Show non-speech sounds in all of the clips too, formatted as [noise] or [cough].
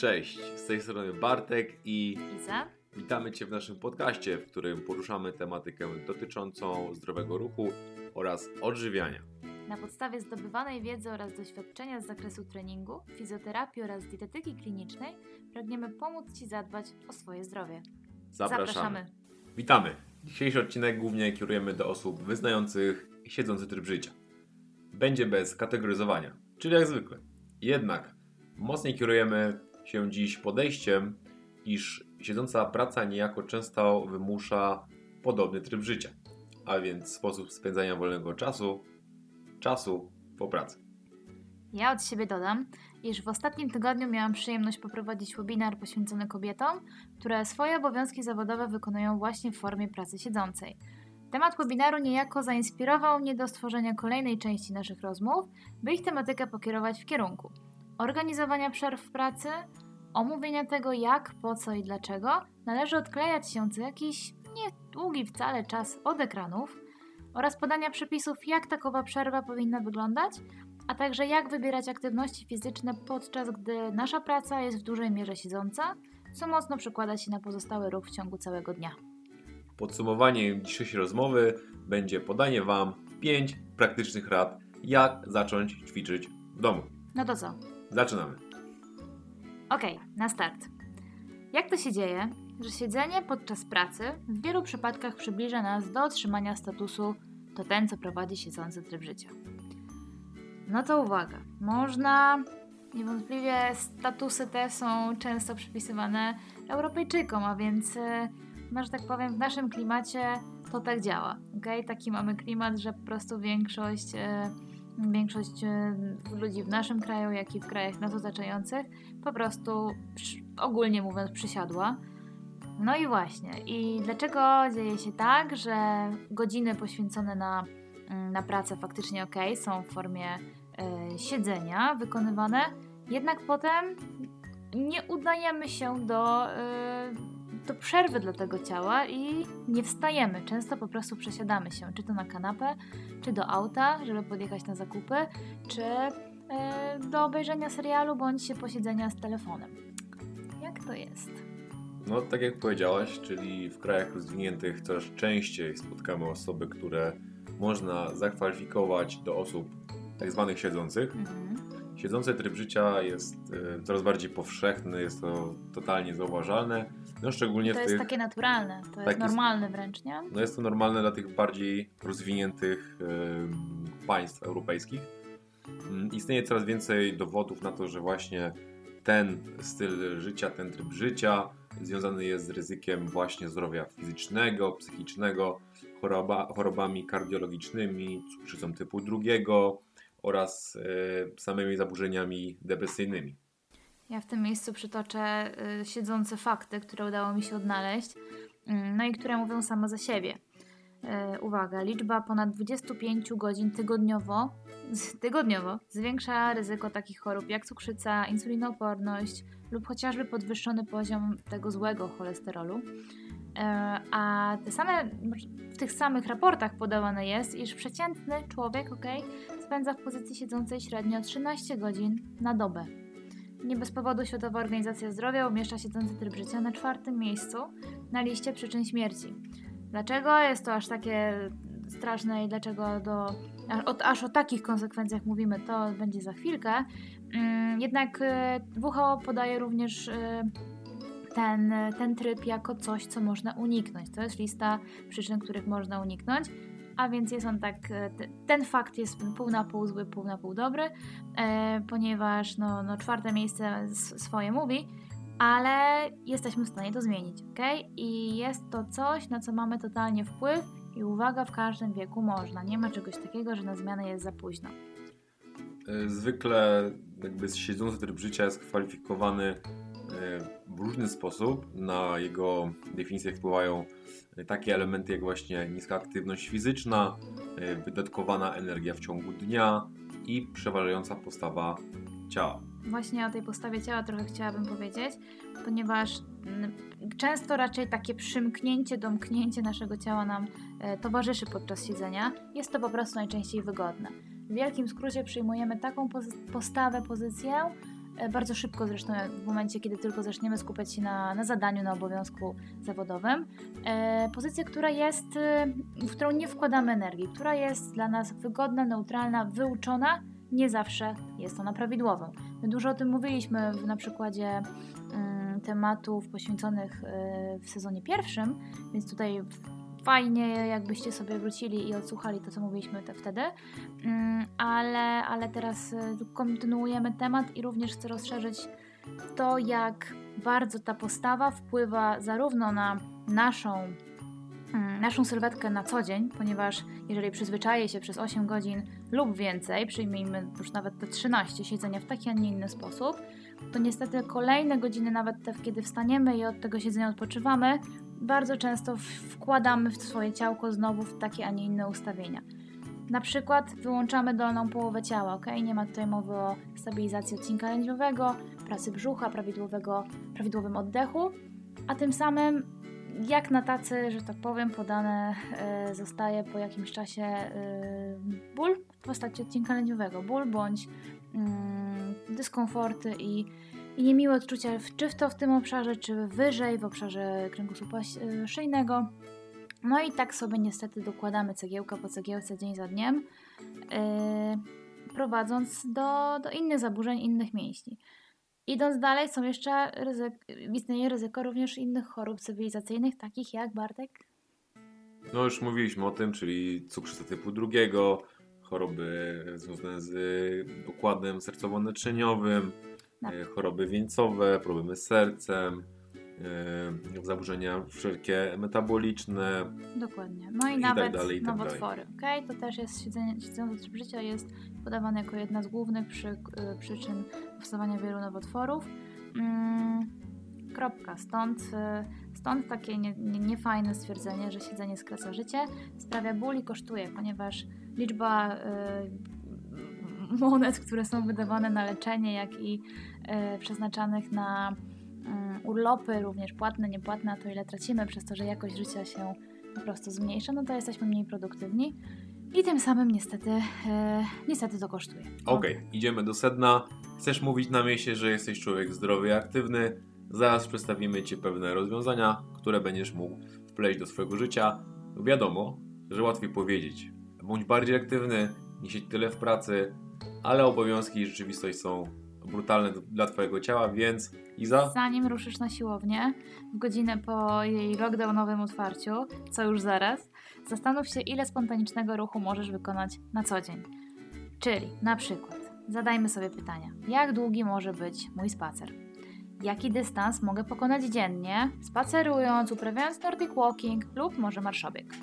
Cześć, z tej strony Bartek i Iza. witamy Cię w naszym podcaście, w którym poruszamy tematykę dotyczącą zdrowego ruchu oraz odżywiania. Na podstawie zdobywanej wiedzy oraz doświadczenia z zakresu treningu, fizjoterapii oraz dietetyki klinicznej pragniemy pomóc Ci zadbać o swoje zdrowie. Zapraszamy. Witamy. Dzisiejszy odcinek głównie kierujemy do osób wyznających siedzący tryb życia. Będzie bez kategoryzowania, czyli jak zwykle. Jednak mocniej kierujemy się dziś podejściem, iż siedząca praca niejako często wymusza podobny tryb życia, a więc sposób spędzania wolnego czasu, czasu po pracy. Ja od siebie dodam, iż w ostatnim tygodniu miałam przyjemność poprowadzić webinar poświęcony kobietom, które swoje obowiązki zawodowe wykonują właśnie w formie pracy siedzącej. Temat webinaru niejako zainspirował mnie do stworzenia kolejnej części naszych rozmów, by ich tematykę pokierować w kierunku organizowania przerw w pracy, omówienia tego jak, po co i dlaczego należy odklejać się co jakiś niedługi wcale czas od ekranów oraz podania przepisów jak takowa przerwa powinna wyglądać, a także jak wybierać aktywności fizyczne podczas gdy nasza praca jest w dużej mierze siedząca, co mocno przekłada się na pozostały ruch w ciągu całego dnia. Podsumowaniem dzisiejszej rozmowy będzie podanie Wam 5 praktycznych rad, jak zacząć ćwiczyć w domu. No to co? Zaczynamy. Okej, na start. Jak to się dzieje, że siedzenie podczas pracy w wielu przypadkach przybliża nas do otrzymania statusu to ten, co prowadzi siedzący tryb życia? No to uwaga, można. Niewątpliwie statusy te są często przypisywane Europejczykom, a więc, e, no, że tak powiem, w naszym klimacie to tak działa. Okay? Taki mamy klimat, że po prostu większość. E, większość e, ludzi w naszym kraju, jak i w krajach nas otaczających, po prostu ogólnie mówiąc przysiadła. No i właśnie, i dlaczego dzieje się tak, że godziny poświęcone na, mm, na pracę faktycznie ok, są w formie y, siedzenia wykonywane, jednak potem nie udajemy się do, y, do przerwy dla tego ciała i nie wstajemy. Często po prostu przesiadamy się, czy to na kanapę, czy do auta, żeby podjechać na zakupy, czy y, do obejrzenia serialu, bądź się posiedzenia z telefonem. Jak to jest? No, tak jak powiedziałaś, czyli w krajach rozwiniętych coraz częściej spotkamy osoby, które można zakwalifikować do osób tak zwanych siedzących. Mhm. Siedzący tryb życia jest y, coraz bardziej powszechny, jest to totalnie zauważalne. No szczególnie to jest takie naturalne, to jest normalne wręcz, nie? No jest to normalne dla tych bardziej rozwiniętych y, państw europejskich. Y, istnieje coraz więcej dowodów na to, że właśnie ten styl życia, ten tryb życia związany jest z ryzykiem właśnie zdrowia fizycznego, psychicznego, choroba, chorobami kardiologicznymi, cukrzycą typu drugiego oraz y, samymi zaburzeniami depresyjnymi. Ja w tym miejscu przytoczę y, siedzące fakty, które udało mi się odnaleźć, y, no i które mówią same za siebie. Y, uwaga, liczba ponad 25 godzin tygodniowo, tygodniowo zwiększa ryzyko takich chorób jak cukrzyca, insulinooporność lub chociażby podwyższony poziom tego złego cholesterolu. Y, a te same, w tych samych raportach podawane jest, iż przeciętny człowiek okay, spędza w pozycji siedzącej średnio 13 godzin na dobę. Nie bez powodu Światowa Organizacja Zdrowia umieszcza siedzący tryb życia na czwartym miejscu na liście przyczyn śmierci. Dlaczego jest to aż takie straszne i dlaczego do, aż, aż o takich konsekwencjach mówimy, to będzie za chwilkę. Mm, jednak y, WHO podaje również y, ten, ten tryb jako coś, co można uniknąć. To jest lista przyczyn, których można uniknąć a więc jest on tak, e, ten fakt jest pół na pół zły, pół na pół dobry, e, ponieważ no, no czwarte miejsce swoje mówi, ale jesteśmy w stanie to zmienić, ok? I jest to coś, na co mamy totalnie wpływ i uwaga, w każdym wieku można. Nie ma czegoś takiego, że na zmianę jest za późno. E, zwykle jakby siedzący tryb życia jest kwalifikowany w różny sposób. Na jego definicję wpływają takie elementy jak właśnie niska aktywność fizyczna, e, wydatkowana energia w ciągu dnia i przeważająca postawa ciała. Właśnie o tej postawie ciała trochę chciałabym powiedzieć, ponieważ mm, często raczej takie przymknięcie, domknięcie naszego ciała nam e, towarzyszy podczas siedzenia. Jest to po prostu najczęściej wygodne. W wielkim skrócie przyjmujemy taką postawę, pozycję, bardzo szybko zresztą w momencie, kiedy tylko zaczniemy skupiać się na, na zadaniu, na obowiązku zawodowym. E, pozycję, która jest, e, w którą nie wkładamy energii, która jest dla nas wygodna, neutralna, wyuczona, nie zawsze jest ona prawidłową. My dużo o tym mówiliśmy na przykładzie y, tematów poświęconych y, w sezonie pierwszym, więc tutaj fajnie, jakbyście sobie wrócili i odsłuchali to, co mówiliśmy te wtedy, mm, ale, ale teraz y, kontynuujemy temat i również chcę rozszerzyć to, jak bardzo ta postawa wpływa zarówno na naszą mm, naszą sylwetkę na co dzień, ponieważ jeżeli przyzwyczaje się przez 8 godzin lub więcej, przyjmijmy już nawet te 13 siedzenia w taki, a nie inny sposób, to niestety kolejne godziny, nawet te, kiedy wstaniemy i od tego siedzenia odpoczywamy, bardzo często wkładamy w swoje ciałko znowu w takie, a nie inne ustawienia. Na przykład wyłączamy dolną połowę ciała, ok? Nie ma tutaj mowy o stabilizacji odcinka lędźwiowego, pracy brzucha, prawidłowego, prawidłowym oddechu, a tym samym jak na tacy, że tak powiem, podane e, zostaje po jakimś czasie e, ból w postaci odcinka lędźwiowego. Ból bądź mm, dyskomforty i i niemiłe odczucia, czy w to w tym obszarze, czy wyżej, w obszarze kręgosłupa e, szyjnego. No i tak sobie niestety dokładamy cegiełka po cegiełce dzień za dniem, yy, prowadząc do, do innych zaburzeń, innych mięśni. Idąc dalej, są jeszcze ryzyk, istnieje ryzyko również innych chorób cywilizacyjnych, takich jak Bartek. No już mówiliśmy o tym, czyli cukrzyca typu drugiego, choroby związane z układem sercowo-naczyniowym, tak. E, choroby wieńcowe, problemy z sercem, e, zaburzenia wszelkie metaboliczne. Dokładnie. No i, i tak nawet tak dalej, i tak nowotwory. Okay? To też jest siedzenie, siedzące tryb życia jest podawane jako jedna z głównych przy, e, przyczyn powstawania wielu nowotworów. Mm, kropka. Stąd, stąd takie niefajne nie, nie stwierdzenie, że siedzenie skraca życie, sprawia ból i kosztuje, ponieważ liczba monet, które są wydawane na leczenie, jak i e, przeznaczanych na mm, urlopy, również płatne, niepłatne, a to ile tracimy przez to, że jakość życia się po prostu zmniejsza, no to jesteśmy mniej produktywni. I tym samym niestety, e, niestety to kosztuje. Okej, okay, idziemy do sedna. Chcesz mówić na mieście, że jesteś człowiek zdrowy i aktywny. Zaraz przedstawimy Ci pewne rozwiązania, które będziesz mógł wpleść do swojego życia. Wiadomo, że łatwiej powiedzieć. Bądź bardziej aktywny, nie siedź tyle w pracy, ale obowiązki i rzeczywistość są brutalne dla Twojego ciała, więc Iza? Zanim ruszysz na siłownię, w godzinę po jej lockdownowym otwarciu, co już zaraz, zastanów się, ile spontanicznego ruchu możesz wykonać na co dzień. Czyli na przykład, zadajmy sobie pytania: jak długi może być mój spacer? Jaki dystans mogę pokonać dziennie, spacerując, uprawiając nordic walking lub może marszobieg?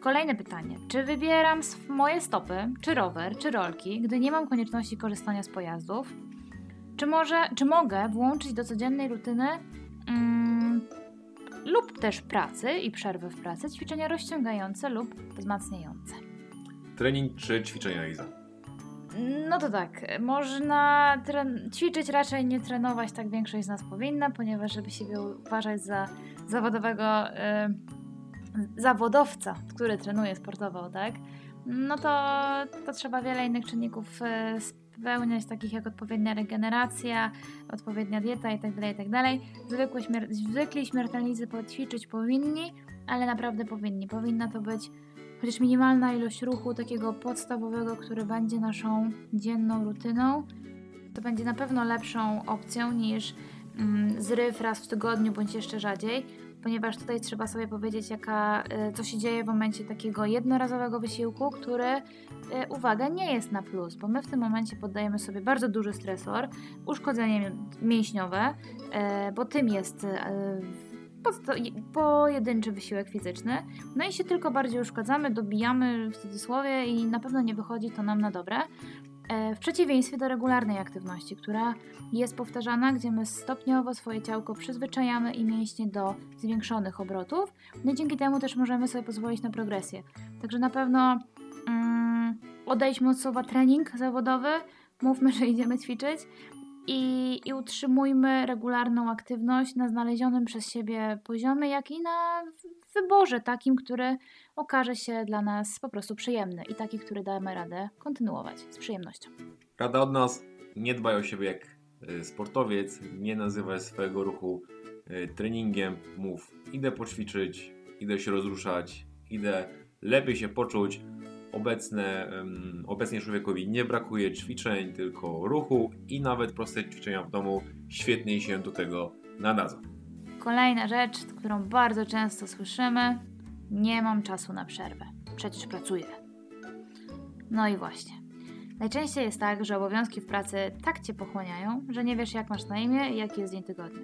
Kolejne pytanie. Czy wybieram moje stopy, czy rower, czy rolki, gdy nie mam konieczności korzystania z pojazdów? Czy, może, czy mogę włączyć do codziennej rutyny mm, lub też pracy i przerwy w pracy ćwiczenia rozciągające lub wzmacniające? Trening czy ćwiczenia, Iza? No to tak, można ćwiczyć, raczej nie trenować, tak większość z nas powinna, ponieważ żeby siebie uważać za zawodowego... Yy, zawodowca, który trenuje sportowo, tak, no to, to trzeba wiele innych czynników e, spełniać, takich jak odpowiednia regeneracja, odpowiednia dieta itd. Tak itd. Tak Zwykły śmier zwykli śmiertelnicy poćwiczyć powinni, ale naprawdę powinni. Powinna to być chociaż minimalna ilość ruchu, takiego podstawowego, który będzie naszą dzienną rutyną. To będzie na pewno lepszą opcją niż mm, zryw raz w tygodniu bądź jeszcze rzadziej, ponieważ tutaj trzeba sobie powiedzieć, jaka, e, co się dzieje w momencie takiego jednorazowego wysiłku, który, e, uwaga, nie jest na plus, bo my w tym momencie poddajemy sobie bardzo duży stresor, uszkodzenie mięśniowe, e, bo tym jest pojedynczy wysiłek fizyczny, no i się tylko bardziej uszkadzamy, dobijamy w cudzysłowie i na pewno nie wychodzi to nam na dobre. E, w przeciwieństwie do regularnej aktywności, która jest powtarzana, gdzie my stopniowo swoje ciałko przyzwyczajamy i mięśnie do zwiększonych obrotów, no i dzięki temu też możemy sobie pozwolić na progresję. Także na pewno mm, odejdźmy od słowa trening zawodowy, mówmy, [laughs] że idziemy ćwiczyć i, i utrzymujmy regularną aktywność na znalezionym przez siebie poziomie, jak i na wyborze takim, który okaże się dla nas po prostu przyjemny i taki, który damy radę kontynuować z przyjemnością. Rada od nas, nie dbaj o siebie jak e, sportowiec, nie nazywaj swojego ruchu e, treningiem, mów idę poćwiczyć, idę się rozruszać, idę lepiej się poczuć. Obecne, um, obecnie człowiekowi nie brakuje ćwiczeń, tylko ruchu i nawet proste ćwiczenia w domu świetnie się do tego nadadzą. Kolejna rzecz, którą bardzo często słyszymy: nie mam czasu na przerwę. Przecież pracuję. No i właśnie. Najczęściej jest tak, że obowiązki w pracy tak cię pochłaniają, że nie wiesz, jak masz na imię i jaki jest dzień tygodnia.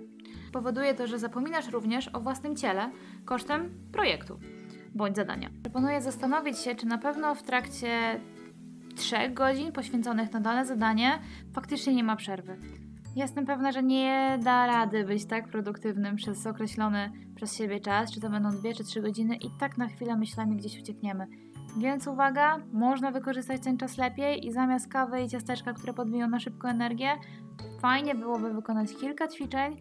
Powoduje to, że zapominasz również o własnym ciele kosztem projektu bądź zadania. Proponuję zastanowić się, czy na pewno w trakcie trzech godzin poświęconych na dane zadanie faktycznie nie ma przerwy. Jestem pewna, że nie da rady być tak produktywnym przez określony przez siebie czas, czy to będą dwie czy trzy godziny i tak na chwilę myślami gdzieś uciekniemy. Więc uwaga, można wykorzystać ten czas lepiej i zamiast kawy i ciasteczka, które podbiją na szybko energię, fajnie byłoby wykonać kilka ćwiczeń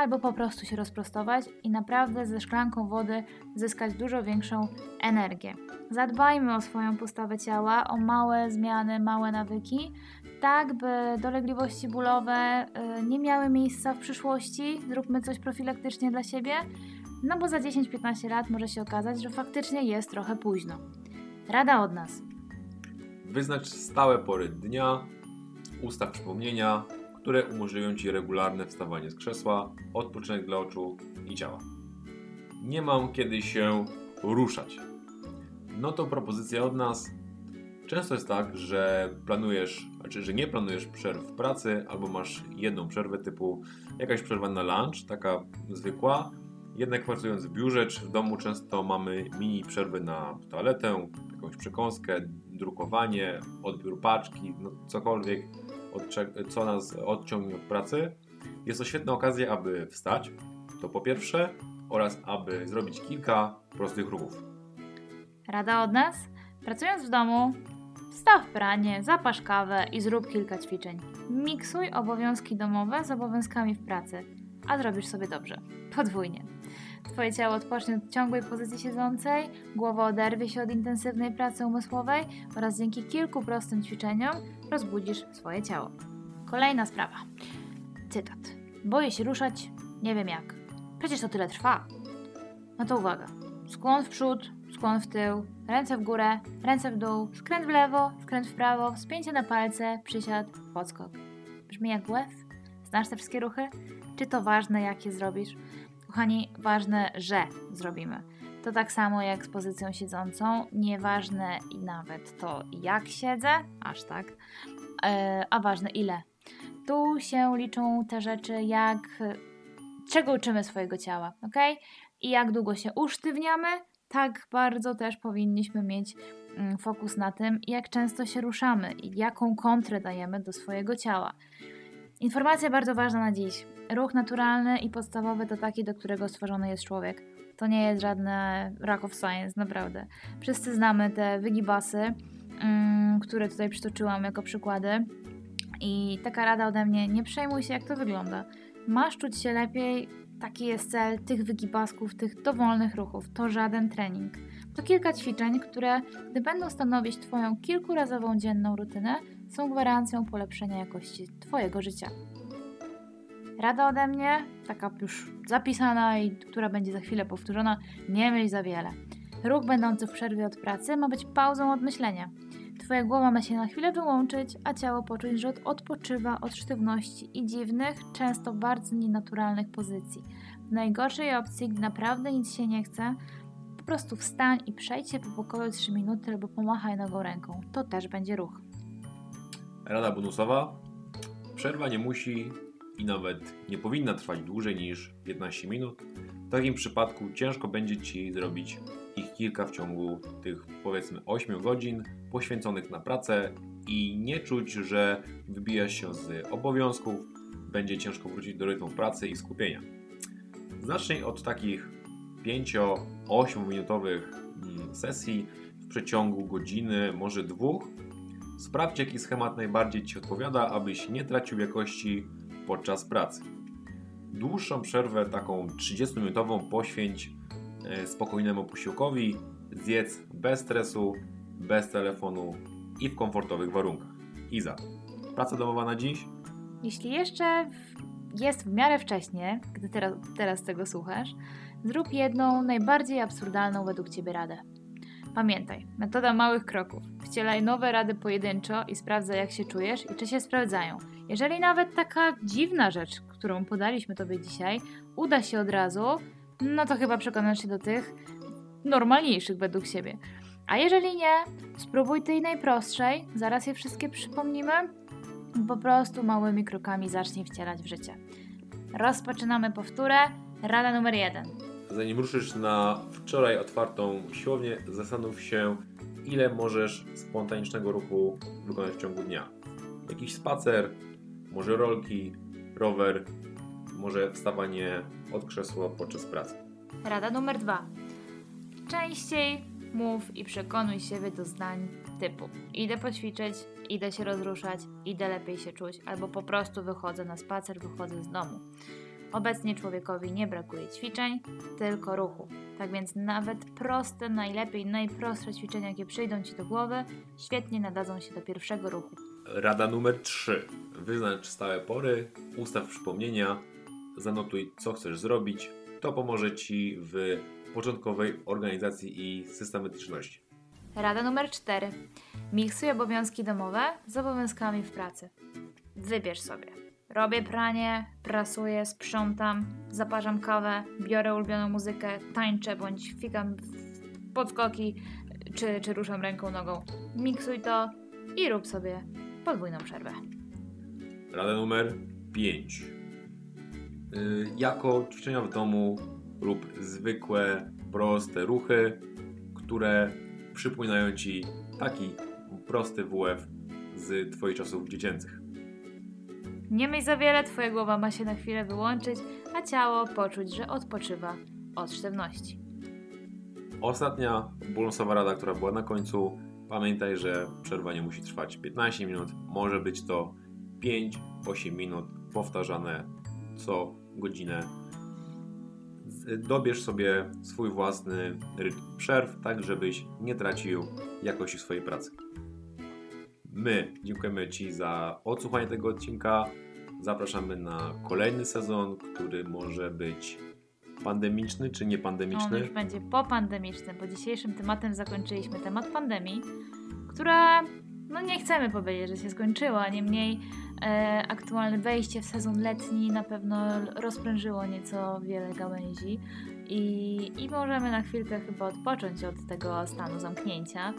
albo po prostu się rozprostować i naprawdę ze szklanką wody zyskać dużo większą energię. Zadbajmy o swoją postawę ciała, o małe zmiany, małe nawyki, tak by dolegliwości bólowe y, nie miały miejsca w przyszłości. Zróbmy coś profilaktycznie dla siebie, no bo za 10-15 lat może się okazać, że faktycznie jest trochę późno. Rada od nas. Wyznacz stałe pory dnia, ustaw przypomnienia, które umożliwią Ci regularne wstawanie z krzesła, odpoczynek dla oczu i ciała. Nie mam kiedy się ruszać. No to propozycja od nas. Często jest tak, że planujesz, znaczy, że nie planujesz przerw w pracy, albo masz jedną przerwę typu jakaś przerwa na lunch, taka zwykła. Jednak pracując w biurze czy w domu często mamy mini przerwy na toaletę, jakąś przekąskę, drukowanie, odbiór paczki, no cokolwiek co nas odciągnie od pracy, jest to świetna okazja, aby wstać, to po pierwsze, oraz aby zrobić kilka prostych ruchów. Rada od nas? Pracując w domu, wstaw pranie, zapasz kawę i zrób kilka ćwiczeń. Miksuj obowiązki domowe z obowiązkami w pracy, a zrobisz sobie dobrze. Podwójnie. Twoje ciało odpocznie od ciągłej pozycji siedzącej, głowa oderwie się od intensywnej pracy umysłowej oraz dzięki kilku prostym ćwiczeniom rozbudzisz swoje ciało. Kolejna sprawa. Cytat. Boję się ruszać, nie wiem jak. Przecież to tyle trwa. No to uwaga. Skłon w przód, skłon w tył, ręce w górę, ręce w dół, skręt w lewo, skręt w prawo, spięcie na palce, przysiad, podskok. Brzmi jak łez? Znasz te wszystkie ruchy? Czy to ważne, jak je zrobisz? Kochani, ważne, że zrobimy. To tak samo jak z pozycją siedzącą, nieważne i nawet to jak siedzę, aż tak, e, a ważne ile. Tu się liczą te rzeczy jak czego uczymy swojego ciała, ok? I jak długo się usztywniamy, tak bardzo też powinniśmy mieć mm, fokus na tym, jak często się ruszamy i jaką kontrę dajemy do swojego ciała. Informacja bardzo ważna na dziś. Ruch naturalny i podstawowy to taki, do którego stworzony jest człowiek. To nie jest żadne rock of science, naprawdę. Wszyscy znamy te wygibasy, mm, które tutaj przytoczyłam jako przykłady. I taka rada ode mnie, nie przejmuj się jak to wygląda. Masz czuć się lepiej, taki jest cel tych wygibasków, tych dowolnych ruchów. To żaden trening. To kilka ćwiczeń, które, gdy będą stanowić Twoją kilkurazową dzienną rutynę, są gwarancją polepszenia jakości Twojego życia. Rada ode mnie, taka już zapisana i która będzie za chwilę powtórzona, nie myśl za wiele. Ruch będący w przerwie od pracy ma być pauzą od myślenia. Twoja głowa ma się na chwilę wyłączyć, a ciało poczuć, że odpoczywa od sztywności i dziwnych, często bardzo nienaturalnych pozycji. W najgorszej opcji, gdy naprawdę nic się nie chce, po prostu wstań i przejdź się po pokoju 3 minuty albo pomachaj nogą ręką. To też będzie ruch. Rada bonusowa. Przerwa nie musi i nawet nie powinna trwać dłużej niż 15 minut. W takim przypadku ciężko będzie Ci zrobić ich kilka w ciągu tych powiedzmy 8 godzin poświęconych na pracę i nie czuć, że wybijasz się z obowiązków, będzie ciężko wrócić do rytmu pracy i skupienia. Zacznij od takich 5-8 minutowych mm, sesji w przeciągu godziny, może dwóch. Sprawdź, jaki schemat najbardziej Ci odpowiada, abyś nie tracił jakości podczas pracy. Dłuższą przerwę, taką 30-minutową, poświęć e, spokojnemu posiłkowi, zjedz bez stresu, bez telefonu i w komfortowych warunkach. Iza, praca domowa na dziś? jeśli jeszcze jest w miarę wcześnie, gdy teraz, teraz tego słuchasz, zrób jedną najbardziej absurdalną według Ciebie radę. Pamiętaj, metoda małych kroków. Wcielaj nowe rady pojedynczo i sprawdzaj, jak się czujesz i czy się sprawdzają. Jeżeli nawet taka dziwna rzecz, którą podaliśmy Tobie dzisiaj, uda się od razu, no to chyba przekonasz się do tych normalniejszych według siebie. A jeżeli nie, spróbuj tej najprostszej, zaraz je wszystkie przypomnimy. Po prostu małymi krokami zacznij wcielać w życie. Rozpoczynamy powtórę. Rada numer jeden. Zanim ruszysz na wczoraj otwartą siłownię, zastanów się, ile możesz spontanicznego ruchu wykonać w ciągu dnia. Jakiś spacer, może rolki, rower, może wstawanie od krzesła podczas pracy. Rada numer dwa. Częściej mów i przekonuj siebie do zdań typu idę poćwiczyć, idę się rozruszać, idę lepiej się czuć, albo po prostu wychodzę na spacer, wychodzę z domu. Obecnie człowiekowi nie brakuje ćwiczeń, tylko ruchu. Tak więc nawet proste, najlepiej najprostsze ćwiczenia, jakie przyjdą Ci do głowy, świetnie nadadzą się do pierwszego ruchu. Rada numer 3. Wyznacz stałe pory, ustaw przypomnienia, zanotuj co chcesz zrobić. To pomoże Ci w początkowej organizacji i systematyczności. Rada numer 4. Miksuj obowiązki domowe z obowiązkami w pracy. Wybierz sobie. Robię pranie, prasuję, sprzątam, zaparzam kawę, biorę ulubioną muzykę, tańczę bądź fikam podskoki, czy, czy ruszam ręką, nogą. Miksuj to i rób sobie podwójną przerwę. Rada numer 5. Jako ćwiczenia w domu rób zwykłe, proste ruchy, które przypominają Ci taki prosty WF z Twoich czasów dziecięcych. Nie myśl za wiele, twoja głowa ma się na chwilę wyłączyć, a ciało poczuć, że odpoczywa od sztywności. Ostatnia bonusowa rada, która była na końcu. Pamiętaj, że przerwa nie musi trwać 15 minut, może być to 5-8 minut powtarzane co godzinę. Dobierz sobie swój własny rytm przerw, tak żebyś nie tracił jakości swojej pracy. My dziękujemy Ci za odsłuchanie tego odcinka. Zapraszamy na kolejny sezon, który może być pandemiczny czy On niepandemiczny. już będzie popandemiczny, bo dzisiejszym tematem zakończyliśmy temat pandemii, która, no nie chcemy powiedzieć, że się skończyła, niemniej e, aktualne wejście w sezon letni na pewno rozprężyło nieco wiele gałęzi i, i możemy na chwilkę chyba odpocząć od tego stanu zamknięcia.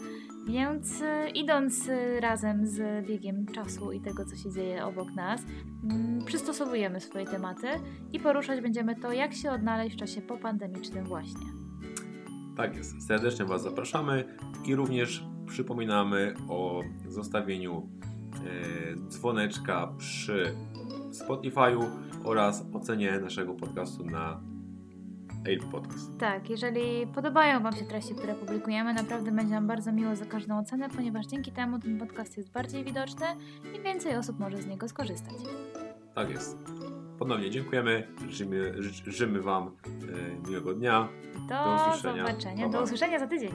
Więc e, idąc e, razem z biegiem czasu i tego, co się dzieje obok nas, mm, przystosowujemy swoje tematy i poruszać będziemy to, jak się odnaleźć w czasie popandemicznym właśnie. Tak jest. Serdecznie Was zapraszamy i również przypominamy o zostawieniu e, dzwoneczka przy Spotify'u oraz ocenie naszego podcastu na Apple Podcast. Tak, jeżeli podobają Wam się treści, które publikujemy, naprawdę będzie nam bardzo miło za każdą ocenę, ponieważ dzięki temu ten podcast jest bardziej widoczny i więcej osób może z niego skorzystać. Tak jest. Ponownie dziękujemy. Życzymy, ży- życzymy Wam e, miłego dnia. Do, Do usłyszenia. zobaczenia, do usłyszenia za tydzień.